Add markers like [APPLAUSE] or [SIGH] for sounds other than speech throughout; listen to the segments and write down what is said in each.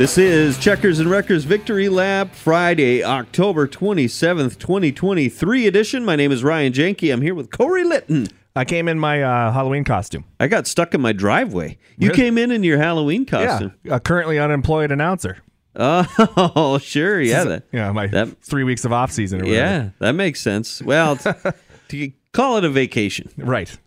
This is Checkers and Wreckers Victory Lap Friday, October 27th, 2023 edition. My name is Ryan Janke. I'm here with Corey Litton. I came in my uh, Halloween costume. I got stuck in my driveway. You Really? came in in your Halloween costume. Yeah, a currently unemployed announcer. Oh, [LAUGHS] sure. Yeah. That, Yeah, my that- three weeks of off season. Or yeah, that makes sense. Well, to [LAUGHS] call it a vacation. right. [LAUGHS]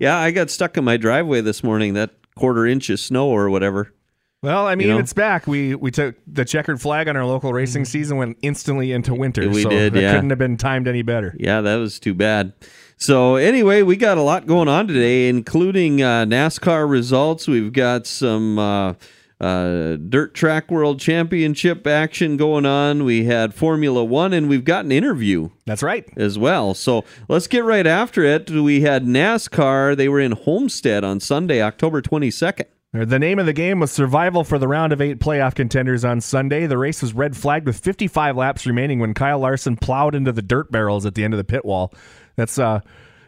Yeah, I got stuck in my driveway this morning, that quarter inch of snow or whatever. Well, I mean, You know? it's back. We we took the checkered flag on our local racing season, went instantly into winter. We so did, That yeah. couldn't have been timed any better. Yeah, that was too bad. So anyway, we got a lot going on today, including uh, NASCAR results. We've got some uh, uh, dirt track world championship action going on. We had Formula One, and we've got an interview That's right. as well. So let's get right after it. We had NASCAR. They were in Homestead on Sunday, October twenty second. The name of the game was Survival for the Round of Eight playoff contenders on Sunday. The race was red flagged with 55 laps remaining when Kyle Larson plowed into the dirt barrels at the end of the pit wall. That's, uh,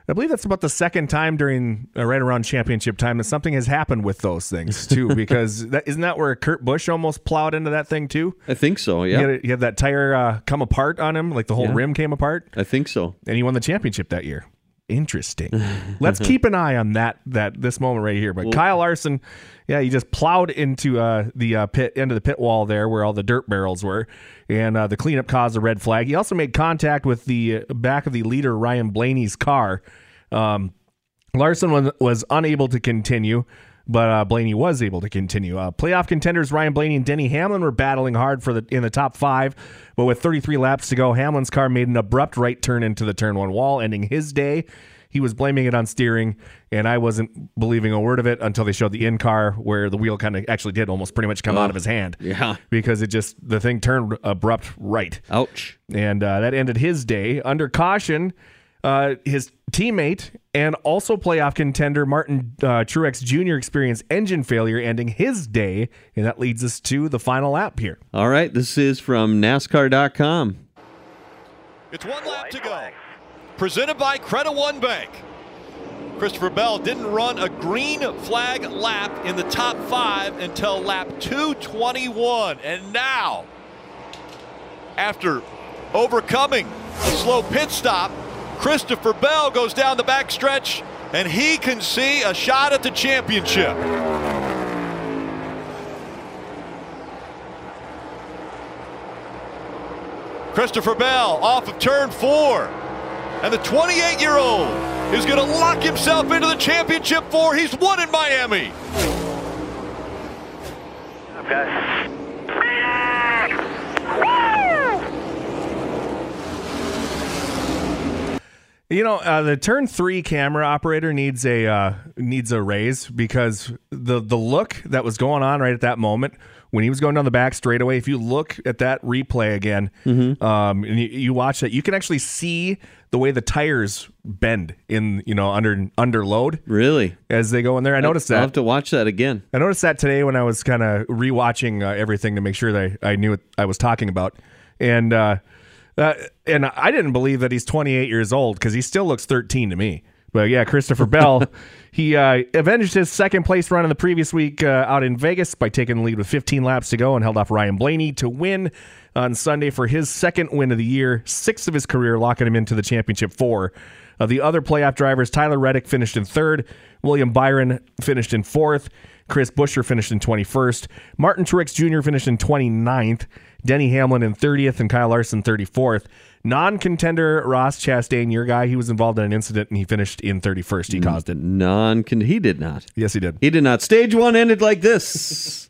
I believe that's about the second time during uh, right around championship time that something has happened with those things [LAUGHS] too. Because that, isn't that where Kurt Busch almost plowed into that thing too? I think so. He, Yeah, had, he had that tire uh, come apart on him, like the whole Yeah. rim came apart, I think so. and he won the championship that year. Interesting. [LAUGHS] Let's keep an eye on that that this moment right here. But Kyle Larson, yeah, he just plowed into uh, the uh, pit into the pit wall there where all the dirt barrels were, and uh, the cleanup caused a red flag. He also made contact with the uh, back of the leader Ryan Blaney's car. Um, Larson was, was unable to continue, but uh, Blaney was able to continue. Uh, playoff contenders Ryan Blaney and Denny Hamlin were battling hard for the in the top five, but with 33 laps to go, Hamlin's car made an abrupt right turn into the turn one wall, ending his day. He was blaming it on steering, and I wasn't believing a word of it until they showed the in car where the wheel kind of actually did almost pretty much come out of his hand. Yeah. because it just the thing turned abrupt right Ouch. and uh, that ended his day under caution. Uh, his teammate and also playoff contender Martin uh, Truex Jr. experienced engine failure, ending his day, and that leads us to the final lap here. All right, this is from NASCAR.com. It's one lap to go. Presented by Credit One Bank. Christopher Bell didn't run a green flag lap in the top five until lap 221. And now, after overcoming a slow pit stop, Christopher Bell goes down the backstretch and he can see a shot at the championship. Christopher Bell off of turn four. And the 28 year old is going to lock himself into the championship four. He's won in Miami. You know, uh, the turn three camera operator needs a uh, needs a raise because the the look that was going on right at that moment when he was going down the back straightaway. If you look at that replay again, um, and you, you watch that, you can actually see the way the tires bend in you know under under load Really? as they go in there. I noticed that. I'll have to watch that again. I noticed that today when I was kind of rewatching uh, everything to make sure that I, I knew what I was talking about, and uh, uh, and I didn't believe that he's 28 years old because he still looks 13 to me. But yeah, Christopher [LAUGHS] Bell, he uh, avenged his second place run in the previous week uh, out in Vegas by taking the lead with 15 laps to go and held off Ryan Blaney to win on Sunday for his second win of the year, sixth of his career, locking him into the championship four. Of the other playoff drivers, Tyler Reddick finished in third, William Byron finished in fourth, Chris Buescher finished in 21st, Martin Truex Jr. finished in 29th, Denny Hamlin in 30th, and Kyle Larson 34th. Non contender Ross Chastain, your guy, he was involved in an incident and he finished in 31st. He caused it. Non he did not. Yes, he did. He did not. Stage one ended like this. [LAUGHS]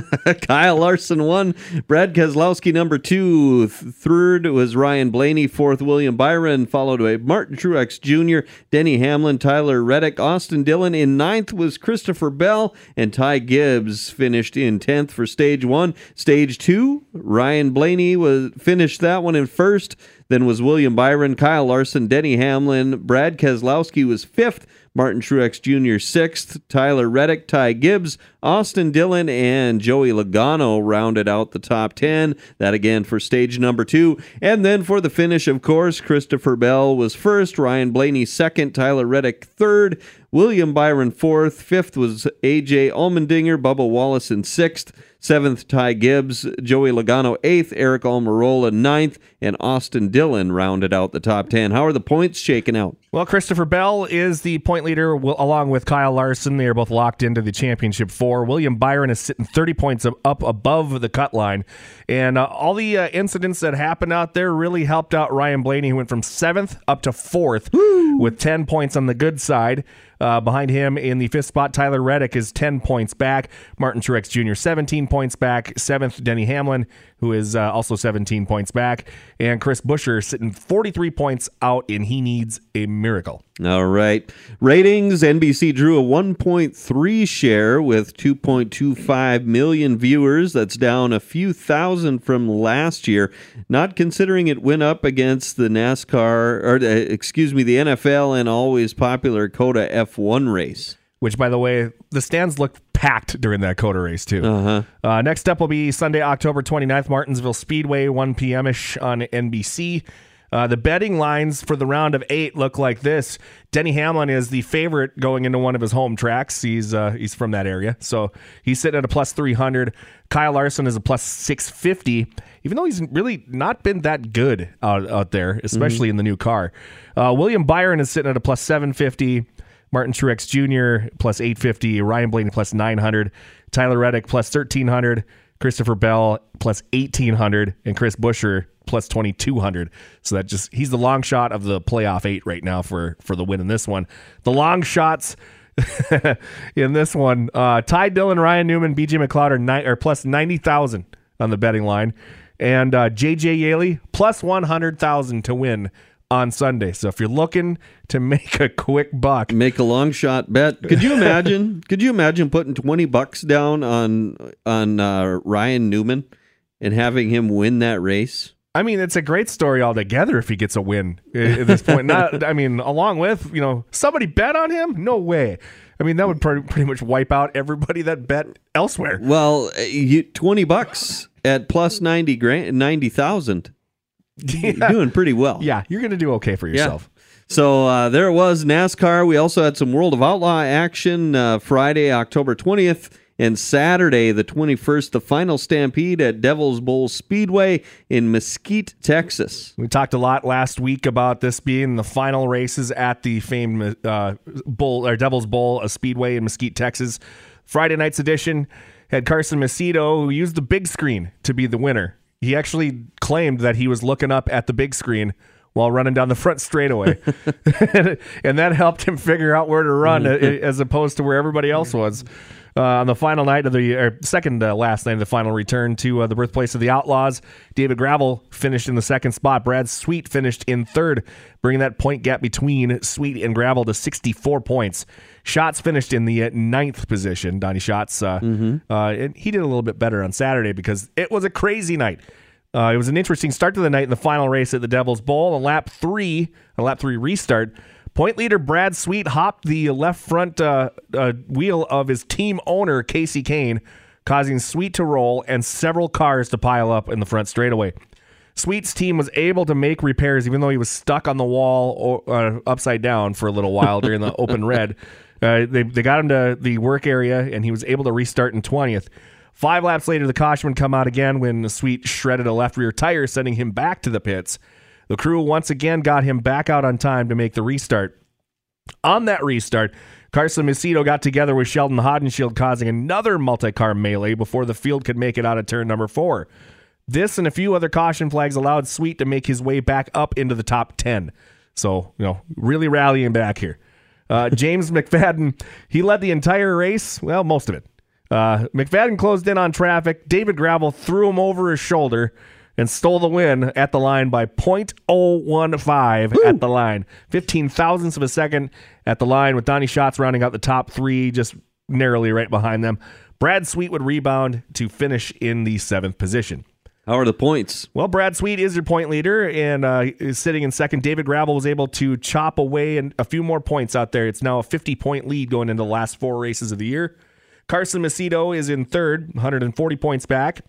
[LAUGHS] Kyle Larson won. Brad Keselowski number two, third was Ryan Blaney. Fourth, William Byron. Followed by Martin Truex Jr., Denny Hamlin, Tyler Reddick, Austin Dillon. In ninth was Christopher Bell, and Ty Gibbs finished in tenth for stage one. Stage two, Ryan Blaney was finished that one in first. Then was William Byron, Kyle Larson, Denny Hamlin, Brad Keselowski was fifth. Martin Truex Jr. sixth, Tyler Reddick, Ty Gibbs, Austin Dillon, and Joey Logano rounded out the top 10. That again for stage number two. And then for the finish, of course, Christopher Bell was first, Ryan Blaney second, Tyler Reddick third, William Byron fourth, fifth was AJ Allmendinger, Bubba Wallace in sixth. Seventh, Ty Gibbs. Joey Logano, eighth. Aric Almirola, ninth. And Austin Dillon rounded out the top 10. How are the points shaken out? Well, Christopher Bell is the point leader along with Kyle Larson. They are both locked into the championship four. William Byron is sitting 30 points up above the cut line. And uh, all the uh, incidents that happened out there really helped out Ryan Blaney, who went from seventh up to fourth Woo! with 10 points on the good side. Uh, behind him in the fifth spot, Tyler Reddick is 10 points back. Martin Truex Jr., 17 points back. Seventh, Denny Hamlin, who is uh, also 17 points back. And Chris Buescher sitting 43 points out, and he needs a miracle. All right. Ratings NBC drew a 1.3 share with 2.25 million viewers. That's down a few thousand from last year. Not considering it went up against the NASCAR, or uh, excuse me, the NFL and always popular COTA F1 race. Which, by the way, the stands look packed during that COTA race, too. Uh-huh. Uh, next up will be Sunday, October 29th, Martinsville Speedway, 1 p.m. ish on NBC. Uh, the betting lines for the round of eight look like this. Denny Hamlin is the favorite going into one of his home tracks. He's uh, he's from that area, so he's sitting at a plus three hundred. Kyle Larson is a plus six fifty, even though he's really not been that good out out there, especially mm-hmm. in the new car. Uh, William Byron is sitting at a plus seven fifty. Martin Truex Jr. plus eight fifty. Ryan Blaney plus nine hundred. Tyler Reddick plus thirteen hundred. Christopher Bell plus 1800 and Chris Buescher plus 2200. So that just he's the long shot of the playoff 8 right now for for the win in this one. The long shots [LAUGHS] in this one, uh, Ty Dillon, Ryan Newman, BJ McLeod are, ni- plus 90,000 on the betting line and uh, JJ Yeley plus 100,000 to win on Sunday. So if you're looking to make a quick buck, make a long shot bet. Could you [LAUGHS] imagine? could you imagine putting twenty bucks down on on uh, Ryan Newman and having him win that race? I mean, it's a great story altogether if he gets a win at this point. Not, [LAUGHS] I mean, along with you know somebody bet on him. No way. I mean, that would pretty, pretty much wipe out everybody that bet elsewhere. Well, you, twenty bucks at plus ninety grand, ninety thousand. [LAUGHS] You're doing pretty well. Yeah, you're going to do okay for yourself. Yeah. So uh, there it was NASCAR. We also had some World of Outlaw action uh, Friday, October 20th, and Saturday, the 21st, the final stampede at Devil's Bowl Speedway in Mesquite, Texas. We talked a lot last week about this being the final races at the famed uh, Bull or Devil's Bowl a Speedway in Mesquite, Texas. Friday night's edition had Carson Macedo, who used the big screen to be the winner. He actually claimed that he was looking up at the big screen while running down the front straightaway, [LAUGHS] and that helped him figure out where to run mm-hmm. as opposed to where everybody else was. Uh, on the final night of the or second uh, last night of the final return to uh, the birthplace of the Outlaws, David Gravel finished in the second spot. Brad Sweet finished in third, bringing that point gap between Sweet and Gravel to 64 points. Schatz finished in the uh, ninth position. Donnie Schatz, uh, mm-hmm. Uh, and he did a little bit better on Saturday because it was a crazy night. Uh, it was an interesting start to the night in the final race at the Devil's Bowl. On lap three, a lap three restart, point leader Brad Sweet hopped the left front uh, uh, wheel of his team owner Kasey Kahne, causing Sweet to roll and several cars to pile up in the front straightaway. Sweet's team was able to make repairs even though he was stuck on the wall or, uh, upside down for a little while during the [LAUGHS] open red. Uh, they, they got him to the work area, and he was able to restart in 20th. Five laps later, the caution would come out again when the Sweet shredded a left rear tire, sending him back to the pits. The crew once again got him back out on time to make the restart. On that restart, Carson Macedo got together with Sheldon Haudenschild, causing another multi-car melee before the field could make it out of turn number four. This and a few other caution flags allowed Sweet to make his way back up into the top 10. So, you know, really rallying back here. Uh, James McFadden, he led the entire race. Well, most of it. Uh, McFadden closed in on traffic. David Gravel threw him over his shoulder and stole the win at the line by 0.015 Woo! at the line. 15 thousandths of a second at the line with Donnie Schatz rounding out the top three, just narrowly right behind them. Brad Sweet would rebound to finish in the seventh position. How are the points? Well, Brad Sweet is your point leader and uh, is sitting in second. David Gravel was able to chop away and a few more points out there. It's now a 50 point lead going into the last four races of the year. Carson Macedo is in third, 140 points back.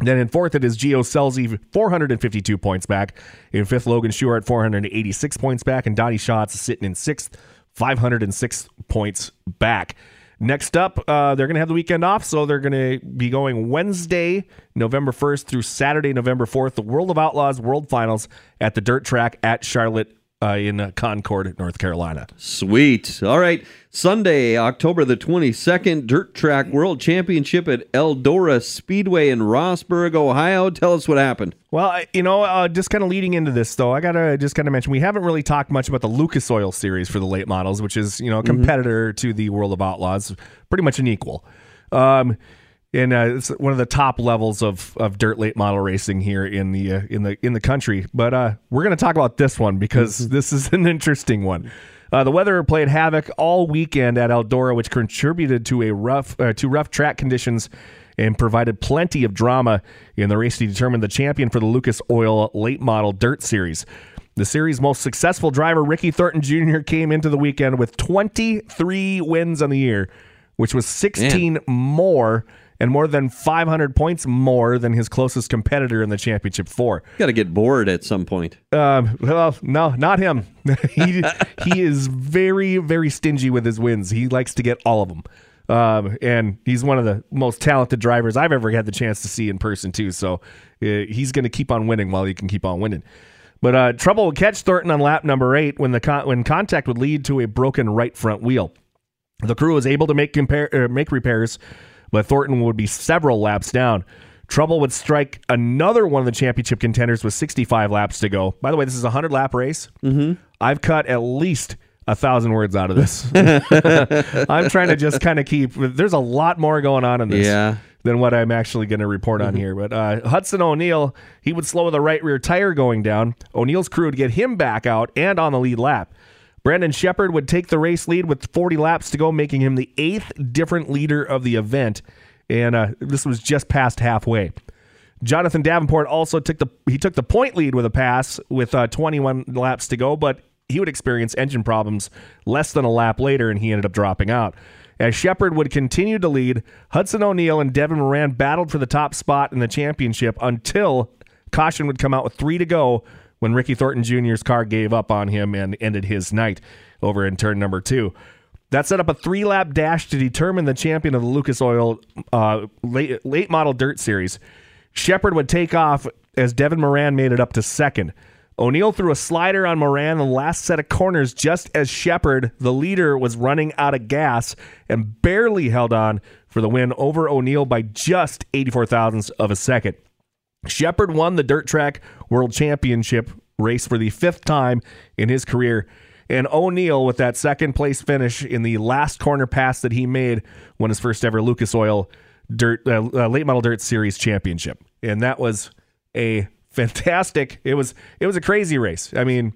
Then in fourth, it is Gio Scelzi, 452 points back. In fifth, Logan Schuchart, 486 points back. And Donnie Schatz is sitting in sixth, 506 points back. Next up, uh, they're going to have the weekend off, so they're going to be going Wednesday, November 1st through Saturday, November 4th, the World of Outlaws World Finals at the dirt track at Charlotte uh, in uh, Concord, North Carolina. Sweet. All right. Sunday, October the 22nd, Dirt Track World Championship at Eldora Speedway in Rossburg, Ohio. Tell us what happened. Well, you know, uh, just kind of leading into this, though, I got to just kind of mention we haven't really talked much about the Lucas Oil series for the late models, which is, you know, a competitor mm-hmm. to the World of Outlaws, pretty much an equal. Um, and uh, it's one of the top levels of, of dirt late model racing here in the uh, in the in the country. But uh, we're going to talk about this one because mm-hmm. this is an interesting one. Uh, the weather played havoc all weekend at Eldora, which contributed to a rough uh, to rough track conditions and provided plenty of drama in the race to determine the champion for the Lucas Oil Late Model Dirt Series. The series' most successful driver, Ricky Thornton Jr., came into the weekend with 23 wins on the year, which was 16 Man. more and more than 500 points more than his closest competitor in the championship four. Got to get bored at some point. Um, well, no, not him. [LAUGHS] he he is very very stingy with his wins. He likes to get all of them. Um, and he's one of the most talented drivers I've ever had the chance to see in person too. So uh, he's going to keep on winning while he can keep on winning. But uh, trouble would catch Thornton on lap number eight when the con- when contact would lead to a broken right front wheel. The crew was able to make compare uh, make repairs but Thornton would be several laps down. Trouble would strike another one of the championship contenders with 65 laps to go. By the way, this is a 100 lap race. Mm-hmm. I've cut at least a thousand words out of this. [LAUGHS] I'm trying to just kind of keep. There's a lot more going on in this. Yeah. Than what I'm actually going to report on mm-hmm. here. But uh, Hudson O'Neal, he would slow the right rear tire going down. O'Neal's crew would get him back out and on the lead lap. Brandon Sheppard would take the race lead with 40 laps to go, making him the eighth different leader of the event. And uh, this was just past halfway. Jonathan Davenport also took the he took the point lead with a pass with uh, 21 laps to go, but he would experience engine problems less than a lap later, and he ended up dropping out. As Sheppard would continue to lead, Hudson O'Neal and Devin Moran battled for the top spot in the championship until caution would come out with three to go when Ricky Thornton Jr.'s car gave up on him and ended his night over in turn number two. That set up a three lap dash to determine the champion of the Lucas Oil uh, late, late model dirt series. Sheppard would take off as Devin Moran made it up to second. O'Neal threw a slider on Moran the last set of corners just as Sheppard, the leader, was running out of gas and barely held on for the win over O'Neal by just 84 thousandths of a second. Sheppard won the dirt track world championship race for the fifth time in his career. And O'Neal, with that second place finish in the last corner pass that he made, won his first ever Lucas Oil Dirt uh, uh, Late Model Dirt Series championship, and that was a fantastic. It was it was a crazy race. I mean,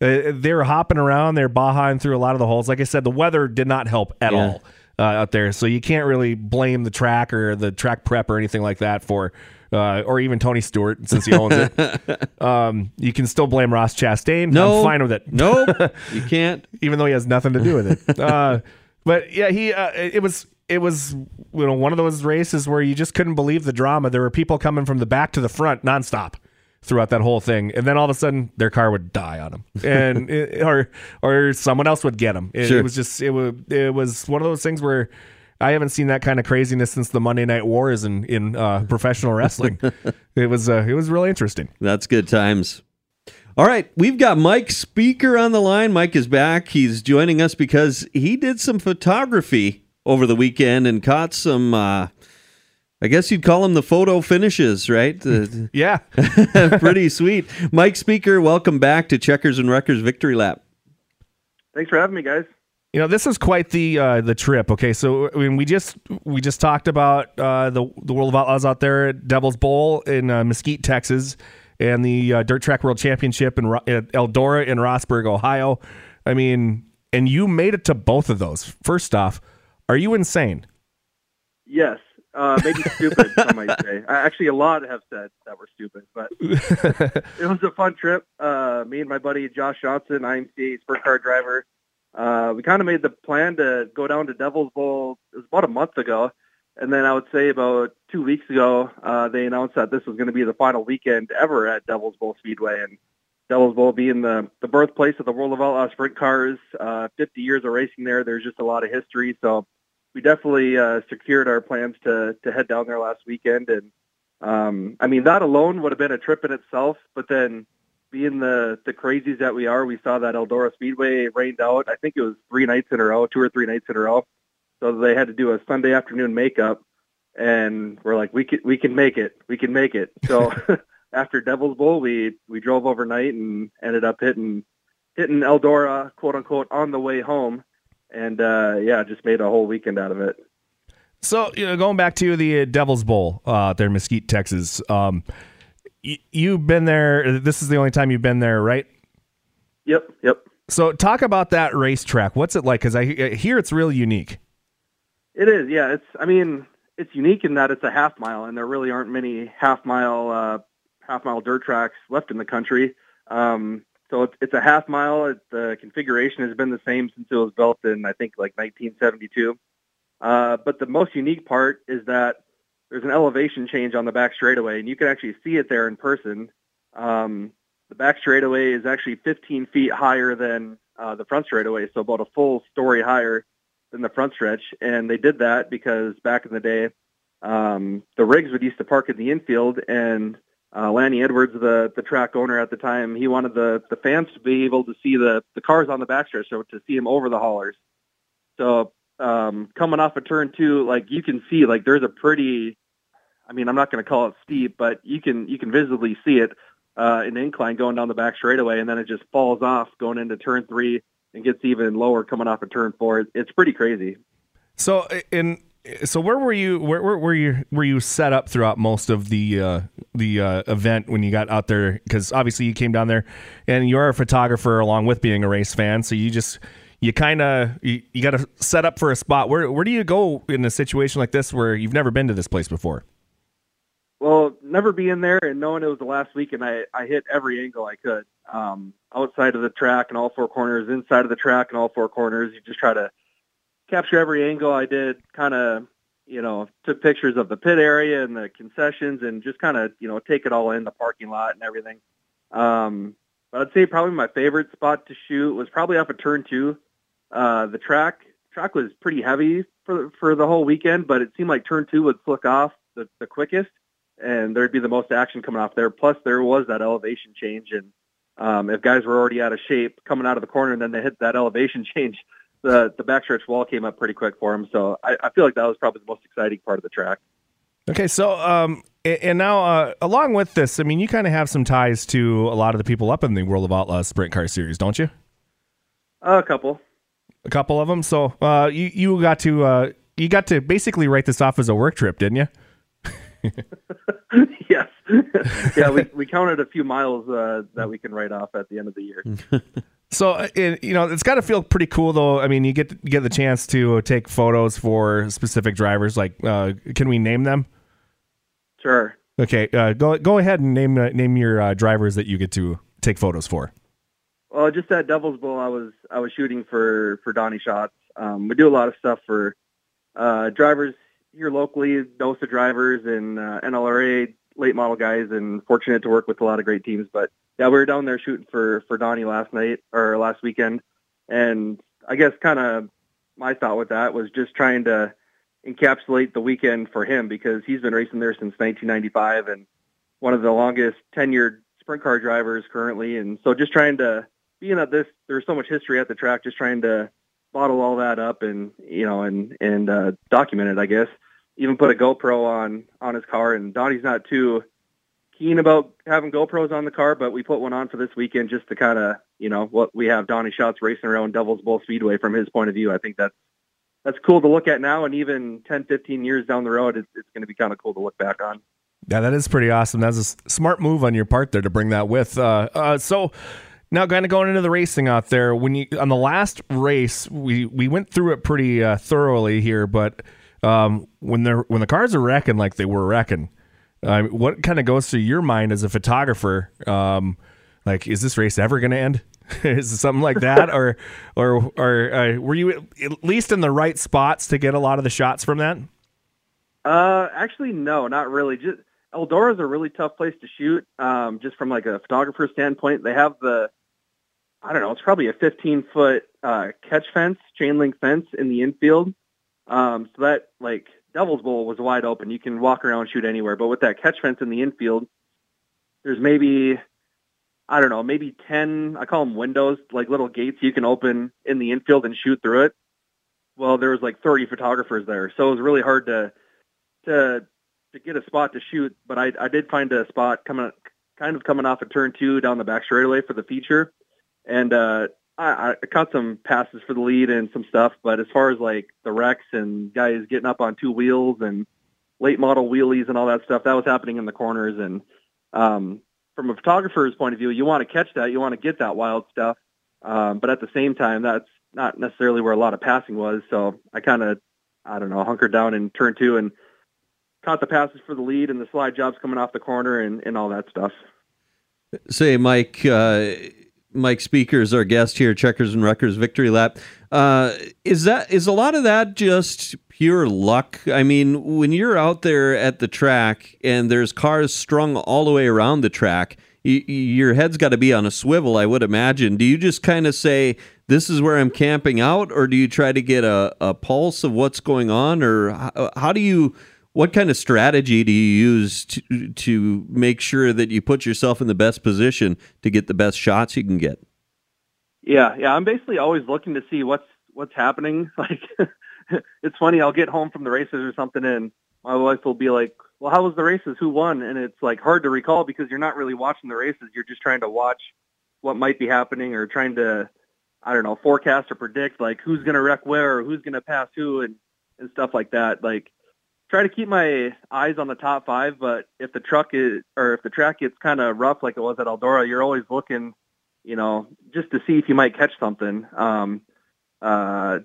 uh, they were hopping around, they're bahaing through a lot of the holes. Like I said, the weather did not help at yeah. all uh, out there, so you can't really blame the track or the track prep or anything like that for uh, or even Tony Stewart since he owns it. [LAUGHS] um, you can still blame Ross Chastain. No, I'm fine with it. Nope, [LAUGHS] you can't, even though he has nothing to do with it. Uh, but yeah, he uh, it was it was you know one of those races where you just couldn't believe the drama. There were people coming from the back to the front nonstop throughout that whole thing, and then all of a sudden their car would die on them, and [LAUGHS] it, or or someone else would get them. It, sure. it was just it was it was one of those things where I haven't seen that kind of craziness since the Monday Night Wars in in uh, professional wrestling. [LAUGHS] it was uh, it was really interesting. That's good times. All right, we've got Mike Spieker on the line. Mike is back. He's joining us because he did some photography over the weekend and caught some. Uh, I guess you'd call them the photo finishes, right? [LAUGHS] yeah, [LAUGHS] pretty sweet. Mike Spieker, welcome back to Checkers and Wreckers Victory Lap. Thanks for having me, guys. You know, this is quite the uh, the trip. Okay, so I mean, we just we just talked about uh, the the World of Outlaws out there at Devil's Bowl in uh, Mesquite, Texas, and the uh, Dirt Track World Championship in at Eldora in Rossburg, Ohio. I mean, and you made it to both of those. First off, are you insane? Yes, Uh, maybe stupid, some might say. Actually, a lot have said that we're stupid, but [LAUGHS] it was a fun trip. Uh, me and my buddy Josh Johnson, IMCA sprint car driver, uh, we kind of made the plan to go down to Devil's Bowl. It was about a month ago, and then I would say about two weeks ago, uh, they announced that this was going to be the final weekend ever at Devil's Bowl Speedway, and Devil's Bowl being the the birthplace of the World of Outlaw sprint cars, uh, 50 years of racing there. There's just a lot of history, so we definitely uh, secured our plans to to head down there last weekend, and um, I mean that alone would have been a trip in itself. But then, being the the crazies that we are, we saw that Eldora Speedway rained out. I think it was three nights in a row, two or three nights in a row. So they had to do a Sunday afternoon makeup, and we're like, we can we can make it, we can make it. So [LAUGHS] [LAUGHS] after Devil's Bowl, we we drove overnight and ended up hitting hitting Eldora, quote unquote, on the way home and uh, yeah, just made a whole weekend out of it. So, you know, going back to the Devil's Bowl uh, there in Mesquite, Texas, um, y- you've been there. This is the only time you've been there, right? Yep, yep. So, talk about that racetrack. What's it like? Because I, I hear it's really unique. It is, yeah. It's, I mean, it's unique in that it's a half mile, and there really aren't many half mile, uh, half mile dirt tracks left in the country. Um, so it's, it's a half mile. It, the configuration has been the same since it was built in, I think, like 1972. Uh, but the most unique part is that there's an elevation change on the back straightaway, and you can actually see it there in person. Um, the back straightaway is actually 15 feet higher than uh, the front straightaway, so about a full story higher than the front stretch. And they did that because back in the day, um, the rigs would used to park in the infield, and uh, Lanny Edwards, the the track owner at the time, he wanted the the fans to be able to see the the cars on the backstretch, so to see him over the haulers. So um, coming off of turn two, like you can see, like there's a pretty, I mean, I'm not going to call it steep, but you can you can visibly see it uh, an incline going down the back straightaway, and then it just falls off going into turn three and gets even lower coming off of turn four. It's pretty crazy. So in so where were you where, where were you were you set up throughout most of the uh, the uh, event when you got out there because obviously you came down there and you're a photographer along with being a race fan so you just you kind of you, you got to set up for a spot where where do you go in a situation like this where you've never been to this place before well never being there and knowing it was the last week and i i hit every angle i could um, outside of the track and all four corners inside of the track and all four corners you just try to capture every angle I did, kind of, you know, took pictures of the pit area and the concessions and just kind of, you know, take it all in the parking lot and everything. Um, but I'd say probably my favorite spot to shoot was probably off of turn two. Uh, the track track was pretty heavy for for the whole weekend, but it seemed like turn two would slick off the, the quickest, and there'd be the most action coming off there. Plus, there was that elevation change, and um, if guys were already out of shape coming out of the corner, and then they hit that elevation [LAUGHS] change, the the backstretch wall came up pretty quick for them. So I, I, feel like that was probably the most exciting part of the track. Okay, so um, and now uh, along with this, I mean, you kind of have some ties to a lot of the people up in the World of Outlaws Sprint Car Series, don't you? Uh, a couple. A couple of them. So uh, you you got to uh, you got to basically write this off as a work trip, didn't you? [LAUGHS] yes. yeah, we, we counted a few miles uh, that we can write off at the end of the year. [LAUGHS] So uh, it, you know it's got to feel pretty cool though. I mean, you get you get the chance to take photos for specific drivers. Like, uh, can we name them? Sure. Okay, uh, go go ahead and name uh, name your uh, drivers that you get to take photos for. Well, just at Devil's Bowl, I was I was shooting for for Donnie Schatz. Um, we do a lot of stuff for uh, drivers here locally, NOSA drivers and uh, NLRA late model guys, and fortunate to work with a lot of great teams. But yeah, we were down there shooting for for Donnie last night or last weekend, and I guess kind of my thought with that was just trying to encapsulate the weekend for him because he's been racing there since 1995 and one of the longest tenured sprint car drivers currently, and so just trying to being that this there's so much history at the track, just trying to bottle all that up and you know and and uh, document it, I guess. Even put a GoPro on on his car, and Donnie's not too keen about having GoPros on the car, but we put one on for this weekend just to kind of, you know, what we have Donnie Schatz racing around Devil's Bowl Speedway from his point of view. I think that's that's cool to look at now, and even 10, 15 years down the road, it's, it's going to be kind of cool to look back on. Yeah, that is pretty awesome. That's a smart move on your part there to bring that with. Uh, uh, so now, kind of going into the racing out there, when you on the last race, we we went through it pretty uh, thoroughly here, but Um, when they're when the cars are wrecking like they were wrecking, uh, what kind of goes through your mind as a photographer? Um, like, is this race ever going to end? [LAUGHS] is it something like that, or or or uh, were you at least in the right spots to get a lot of the shots from that? Uh, actually, no, not really. Just Eldora is a really tough place to shoot. Um, just from like a photographer standpoint, they have the, I don't know, it's probably a 15 foot uh, catch fence, chain link fence in the infield. Um, so that like Devil's Bowl was wide open. You can walk around, and shoot anywhere. But with that catch fence in the infield, there's maybe, I don't know, maybe 10, I call them windows, like little gates you can open in the infield and shoot through it. Well, there was like 30 photographers there. So it was really hard to, to to get a spot to shoot, but I I did find a spot coming kind of coming off a of turn two down the back straightaway for the feature, and uh, I, I caught some passes for the lead and some stuff. But as far as like the wrecks and guys getting up on two wheels and late model wheelies and all that stuff, that was happening in the corners. And um, from a photographer's point of view, you want to catch that, you want to get that wild stuff, um, but at the same time, that's not necessarily where a lot of passing was. So I kind of I don't know hunkered down in turn two and caught the passes for the lead and the slide jobs coming off the corner and, and all that stuff. Say, Mike, uh, Mike Spieker is our guest here, Checkers and Wreckers Victory Lap. Uh, is that is a lot of that just pure luck? I mean, when you're out there at the track and there's cars strung all the way around the track, y- your head's got to be on a swivel, I would imagine. Do you just kind of say, "This is where I'm camping out," or do you try to get a, a pulse of what's going on, or how, how do you? What kind of strategy do you use to to make sure that you put yourself in the best position to get the best shots you can get? Yeah, yeah, I'm basically always looking to see what's what's happening. [LAUGHS] Like it's funny, I'll get home from the races or something and my wife will be like, "Well, how was the races? Who won?" And it's like hard to recall because you're not really watching the races. You're just trying to watch what might be happening or trying to I don't know, forecast or predict like who's going to wreck where or who's going to pass who and and stuff like that. Like try to keep my eyes on the top five, but if the truck is or if the track gets kind of rough like it was at Eldora, you're always looking, you know, just to see if you might catch something. Um, uh,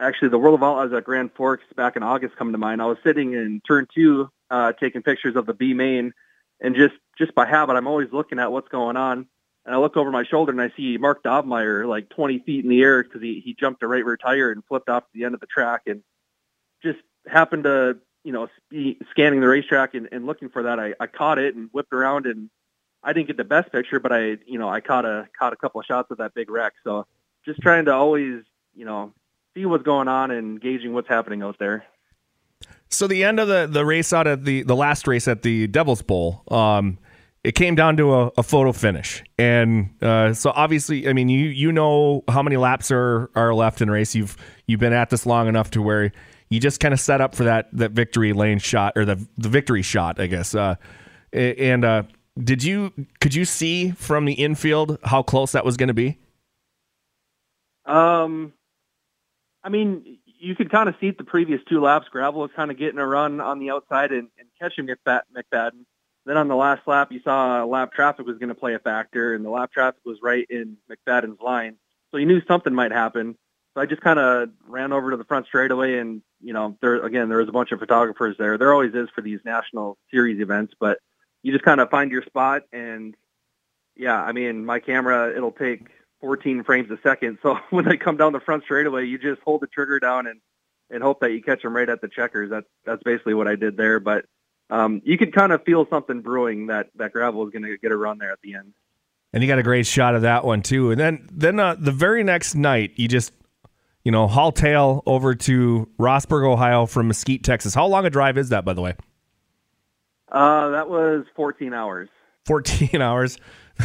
actually, the World of Outlaws at Grand Forks back in August come to mind. I was sitting in turn two, uh, taking pictures of the B main, and just just by habit, I'm always looking at what's going on. And I look over my shoulder and I see Mark Dobmeier like 20 feet in the air because he, he jumped a right rear tire and flipped off the end of the track and just happened to you know, scanning the racetrack and, and looking for that, I, I caught it and whipped around and I didn't get the best picture, but I, you know, I caught a caught a couple of shots of that big wreck. So just trying to always, you know, see what's going on and gauging what's happening out there. So the end of the, the race out at the the last race at the Devil's Bowl, um, it came down to a, a photo finish, and uh, so obviously, I mean, you you know how many laps are are left in race. You've you've been at this long enough to where you just kind of set up for that that victory lane shot or the the victory shot, I guess. Uh, and uh, did you could you see from the infield how close that was going to be? Um, I mean, you could kind of see the previous two laps. Gravel was kind of getting a run on the outside and, and catching McFadden. Then on the last lap, you saw lap traffic was going to play a factor, and the lap traffic was right in McFadden's line. So you knew something might happen. So I just kind of ran over to the front straightaway and, you know, there again, there was a bunch of photographers there. There always is for these national series events, but you just kind of find your spot and yeah, I mean, my camera, it'll take 14 frames a second. So [LAUGHS] when they come down the front straightaway, you just hold the trigger down and, and hope that you catch them right at the checkers. That's, that's basically what I did there. But um, you could kind of feel something brewing that, that gravel is going to get a run there at the end. And you got a great shot of that one too. And then, then uh, the very next night, you just you know, haul tail over to Rossburg, Ohio from Mesquite, Texas. How long a drive is that, by the way? Uh, that was 14 hours. 14 [LAUGHS] hours.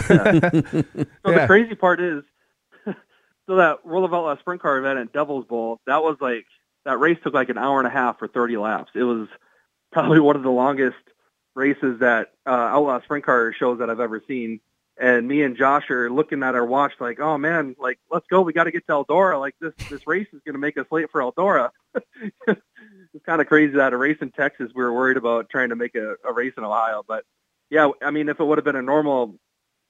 Yeah. [LAUGHS] so yeah. the crazy part is, [LAUGHS] so that World of Outlaw Sprint Car event at Devil's Bowl, that was like, that race took like an hour and a half for 30 laps. It was probably one of the longest races that uh, Outlaw Sprint Car shows that I've ever seen and me and Josh are looking at our watch like, oh man, like let's go, we got to get to Eldora. Like this this race is going to make us late for Eldora. [LAUGHS] it's kind of crazy that a race in Texas we were worried about trying to make a, a race in Ohio, but yeah, I mean if it would have been a normal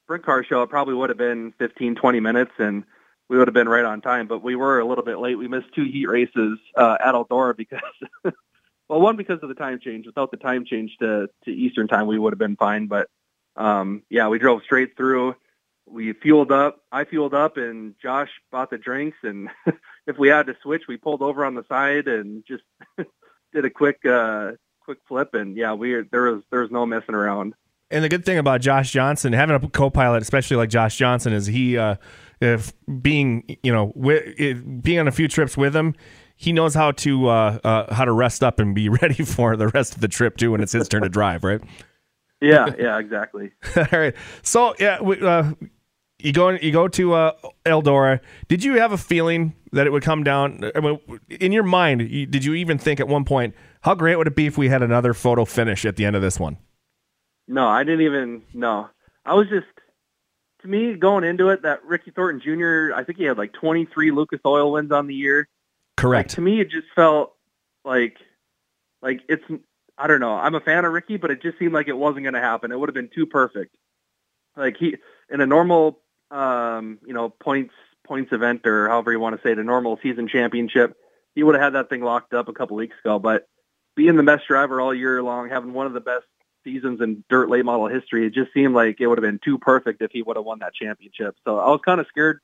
sprint car show, it probably would have been 15, 20 minutes, and we would have been right on time. But we were a little bit late. We missed two heat races uh, at Eldora because [LAUGHS] well, one because of the time change. Without the time change to to Eastern time, we would have been fine. But um, yeah, we drove straight through. We fueled up. I fueled up, and Josh bought the drinks. And [LAUGHS] if we had to switch, we pulled over on the side and just [LAUGHS] did a quick uh, quick flip. And yeah, we there was there was no messing around. And the good thing about Josh Johnson, having a co-pilot, especially like Josh Johnson, is he, uh, if being, you know, wi- being on a few trips with him, he knows how to uh, uh, how to rest up and be [LAUGHS] ready for the rest of the trip too when it's his turn to drive, right? Yeah, [LAUGHS] yeah, exactly. All right. So yeah, we, uh, you go you go to uh, Eldora. Did you have a feeling that it would come down? I mean, in your mind, you, did you even think at one point how great would it be if we had another photo finish at the end of this one? No, I didn't even no. I was just to me going into it that Ricky Thornton Jr. I think he had like 23 Lucas Oil wins on the year. Correct. Like, to me, it just felt like like it's I don't know. I'm a fan of Ricky, but it just seemed like it wasn't going to happen. It would have been too perfect. Like he in a normal um, you know points points event or however you want to say it, a normal season championship, he would have had that thing locked up a couple weeks ago. But being the best driver all year long, having one of the best seasons in dirt late model history, it just seemed like it would have been too perfect if he would have won that championship. So I was kind of scared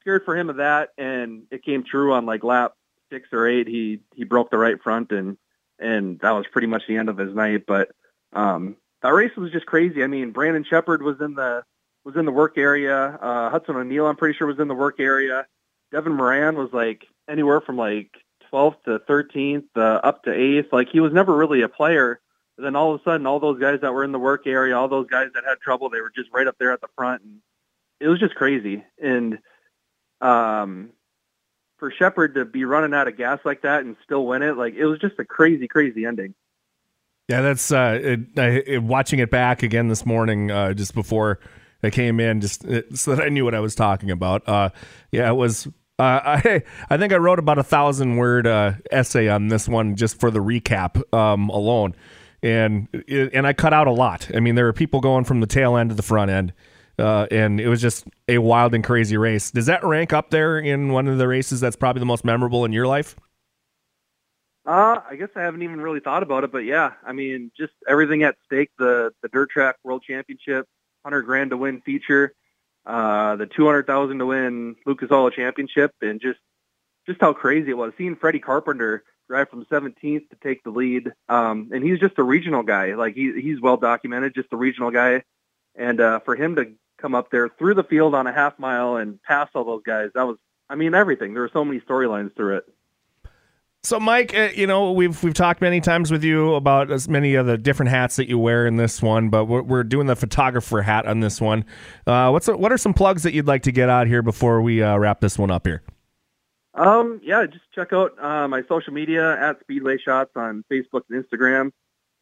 scared for him of that, and it came true on like lap six or eight. He he broke the right front, and and that was pretty much the end of his night. But um, that race was just crazy. I mean, Brandon Sheppard was in the was in the work area. Uh, Hudson O'Neal, I'm pretty sure, was in the work area. Devin Moran was like anywhere from like 12th to 13th, uh, up to 8th. Like he was never really a player. But then all of a sudden, all those guys that were in the work area, all those guys that had trouble, they were just right up there at the front, and it was just crazy. And um, for Sheppard to be running out of gas like that and still win it, like it was just a crazy, crazy ending. Yeah, that's uh, it, it, watching it back again this morning, uh, just before I came in, just so that I knew what I was talking about. Uh, yeah, it was. Uh, [LAUGHS] I I think I wrote about a thousand word uh, essay on this one just for the recap um, alone, and and I cut out a lot. I mean, there were people going from the tail end to the front end. Uh, and it was just a wild and crazy race. Does that rank up there in one of the races that's probably the most memorable in your life? Uh, I guess I haven't even really thought about it, but yeah, I mean, just everything at stake, the, the dirt track world championship, 100 grand to win feature, uh, the 200,000 to win Lucas Oil championship and just, just how crazy it was seeing Freddie Carpenter drive from 17th to take the lead. Um, and he's just a regional guy. Like he, he's well documented, just a regional guy. And, uh, for him to come up there through the field on a half mile and pass all those guys, that was, I mean, everything. There were so many storylines through it. So, Mike, uh, you know we've we've talked many times with you about as many of the different hats that you wear in this one, but we're, we're doing the photographer hat on this one. Uh, what's what are some plugs that you'd like to get out here before we uh, wrap this one up here? Um, yeah, just check out uh, my social media at Speedway Shots on Facebook and Instagram,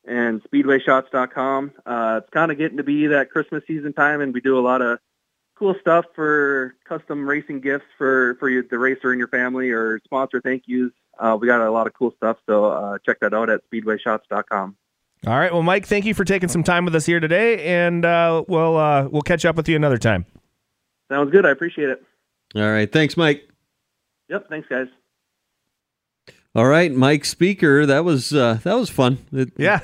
and SpeedwayShots.com. Uh, it's kind of getting to be that Christmas season time, and we do a lot of cool stuff for custom racing gifts for for you, the racer and your family, or sponsor thank yous uh, we got a lot of cool stuff. So uh, check that out at speedwayshots.com. All right. Well, Mike, thank you for taking some time with us here today, and uh, we'll uh, we'll catch up with you another time. Sounds good. I appreciate it. All right. Thanks, Mike. Yep. Thanks, guys. All right, Mike Spieker. That was uh, that was fun. It, yeah,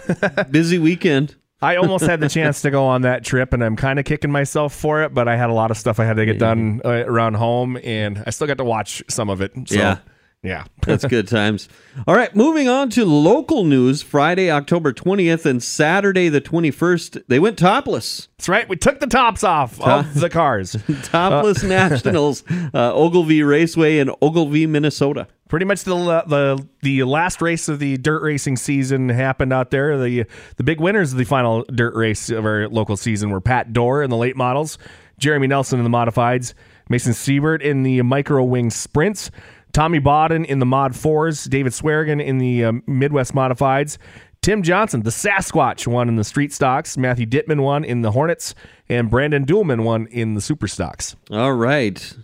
[LAUGHS] busy weekend. I almost had the [LAUGHS] chance to go on that trip, and I'm kind of kicking myself for it. But I had a lot of stuff I had to get done uh, around home, and I still got to watch some of it. So. Yeah. Yeah. [LAUGHS] That's good times. All right, moving on to local news. Friday, October 20th and Saturday, the 21st, they went topless. That's right. We took the tops off Top- of the cars. [LAUGHS] topless uh, [LAUGHS] Nationals, uh, Ogilvie Raceway in Ogilvie, Minnesota. Pretty much the the the last race of the dirt racing season happened out there. The the big winners of the final dirt race of our local season were Pat Dorr in the late models, Jeremy Nelson in the modifieds, Mason Siebert in the micro wing sprints, Tommy Bodden in the Mod 4s, David Swearigan in the uh, Midwest Modifieds, Tim Johnson, the Sasquatch, won in the Street Stocks, Matthew Dittman won in the Hornets, and Brandon Duhlman won in the Super Stocks. All right.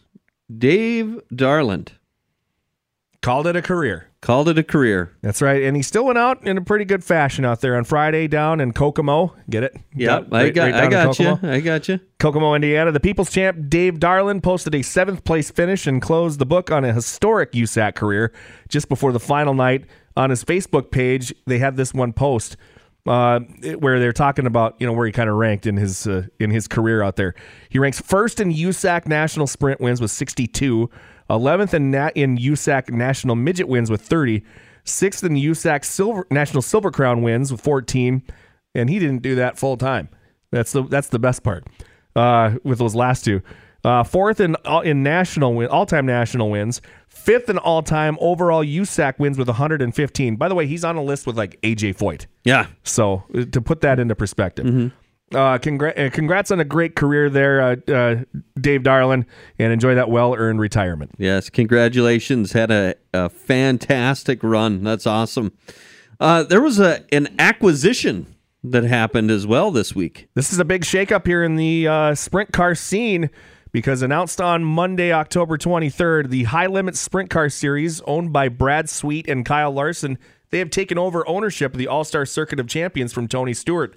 Dave Darland. Called it a career. Called it a career. That's right. And he still went out in a pretty good fashion out there on Friday down in Kokomo. Get it? Yeah, Down- I got, right I got you. I got you. Kokomo, Indiana. The People's Champ Dave Darland posted a seventh place finish and closed the book on a historic USAC career just before the final night. On his Facebook page, they had this one post uh, where they're talking about you know where he kind of ranked in his uh, in his career out there. He ranks first in USAC national sprint wins with 62, 11th in nat- in USAC national midget wins with 30, sixth in USAC silver national silver crown wins with 14, and he didn't do that full time. That's the that's the best part uh, with those last two. Uh, fourth in in national win, all time national wins. Fifth in all time overall USAC wins with 115. By the way, he's on a list with like AJ Foyt. Yeah. So uh, to put that into perspective, uh, congra- uh, congrats on a great career there, uh, uh, Dave Darland, and enjoy that well earned retirement. Yes. Congratulations. Had a, a fantastic run. That's awesome. Uh, there was a an acquisition that happened as well this week. This is a big shakeup here in the uh, sprint car scene because announced on Monday, October 23rd, the High Limit Sprint Car Series, owned by Brad Sweet and Kyle Larson, they have taken over ownership of the All Star Circuit of Champions from Tony Stewart.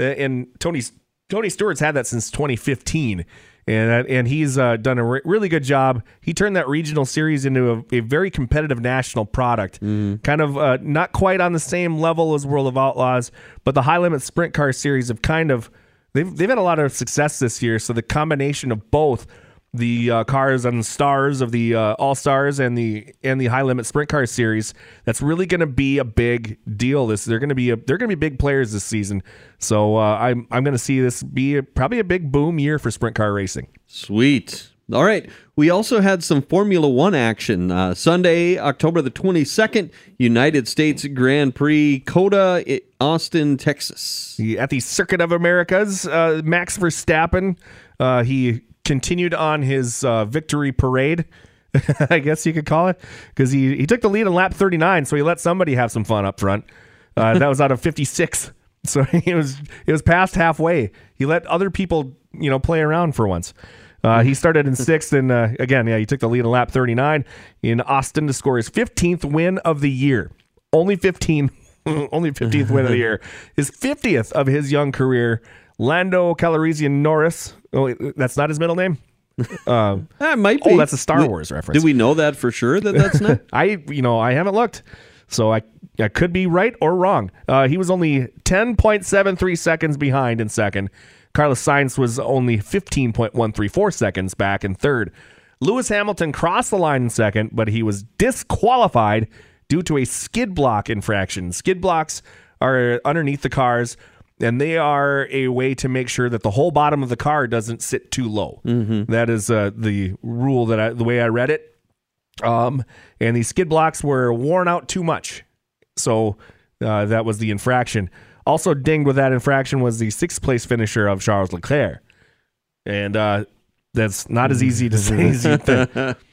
Uh, and Tony's Tony Stewart's had that since 2015. And, uh, and he's uh, done a re- really good job. He turned that regional series into a, a very competitive national product. Kind of uh, not quite on the same level as World of Outlaws, but the high limit sprint car series have kind of they've they've had a lot of success this year. So the combination of both the uh, cars and stars of the uh, All Stars and the and the high limit sprint car series that's really going to be a big deal. This they're going to be a, they're going to be big players this season. So uh, I'm I'm going to see this be a, probably a big boom year for sprint car racing. Sweet. All right. We also had some Formula One action. Uh, Sunday, October the 22nd, United States Grand Prix, COTA, Austin, Texas. At the Circuit of Americas, uh, Max Verstappen, uh, he continued on his uh, victory parade. [LAUGHS] I guess you could call it because he, he took the lead in lap 39, so he let somebody have some fun up front. Uh, that was out of 56, [LAUGHS] so it was it was past halfway. He let other people you know play around for once. Uh, he started in sixth, and uh, again, yeah, he took the lead in lap 39 in Austin to score his 15th win of the year. Only 15, [LAUGHS] only 15th win of the year. His 50th of his young career. Lando Calrissian Norris. Oh, that's not his middle name. Um, [LAUGHS] That might be. oh, that's a Star We- Wars reference. Did we know that for sure that that's not? [LAUGHS] I, you know, I haven't looked, so I, I could be right or wrong. Uh, he was only 10.73 seconds behind in second. Carlos Sainz was only 15.134 seconds back in third. Lewis Hamilton crossed the line in second, but he was disqualified due to a skid block infraction. Skid blocks are underneath the cars, and they are a way to make sure that the whole bottom of the car doesn't sit too low. That is uh, the rule that I, the way I read it. Um, and these skid blocks were worn out too much. So uh, that was the infraction. Also dinged with that infraction was the sixth place finisher of Charles Leclerc. And uh, that's not as easy to say as you think. [LAUGHS]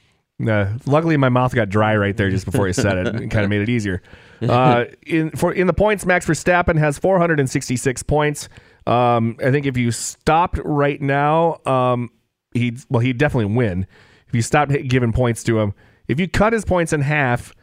Uh, luckily, my mouth got dry right there just before I said it. It kind of made it easier. [LAUGHS] Uh, in for in the points, Max Verstappen has 466 points. Um, I think if you stopped right now, um, he'd well he'd definitely win. If you stopped giving points to him, if you cut his points in half,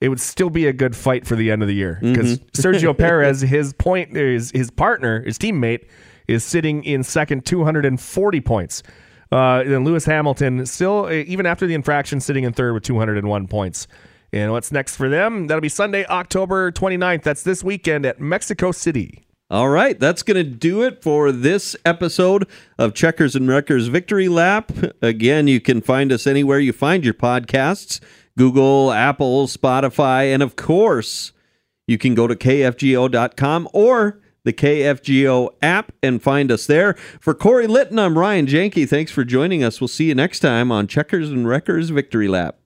it would still be a good fight for the end of the year because Sergio [LAUGHS] Perez, his point is his partner, his teammate, is sitting in second, 240 points. Uh, then Lewis Hamilton still, uh, even after the infraction, sitting in third with 201 points. And what's next for them? That'll be Sunday, October 29th. That's this weekend at Mexico City. All right, that's going to do it for this episode of Checkers and Wreckers Victory Lap. Again, you can find us anywhere you find your podcasts Google, Apple, Spotify, and of course, you can go to kfgo.com or the KFGO app and find us there. For Corey Litton, I'm Ryan Janke. Thanks for joining us. We'll see you next time on Checkers and Wreckers Victory Lap.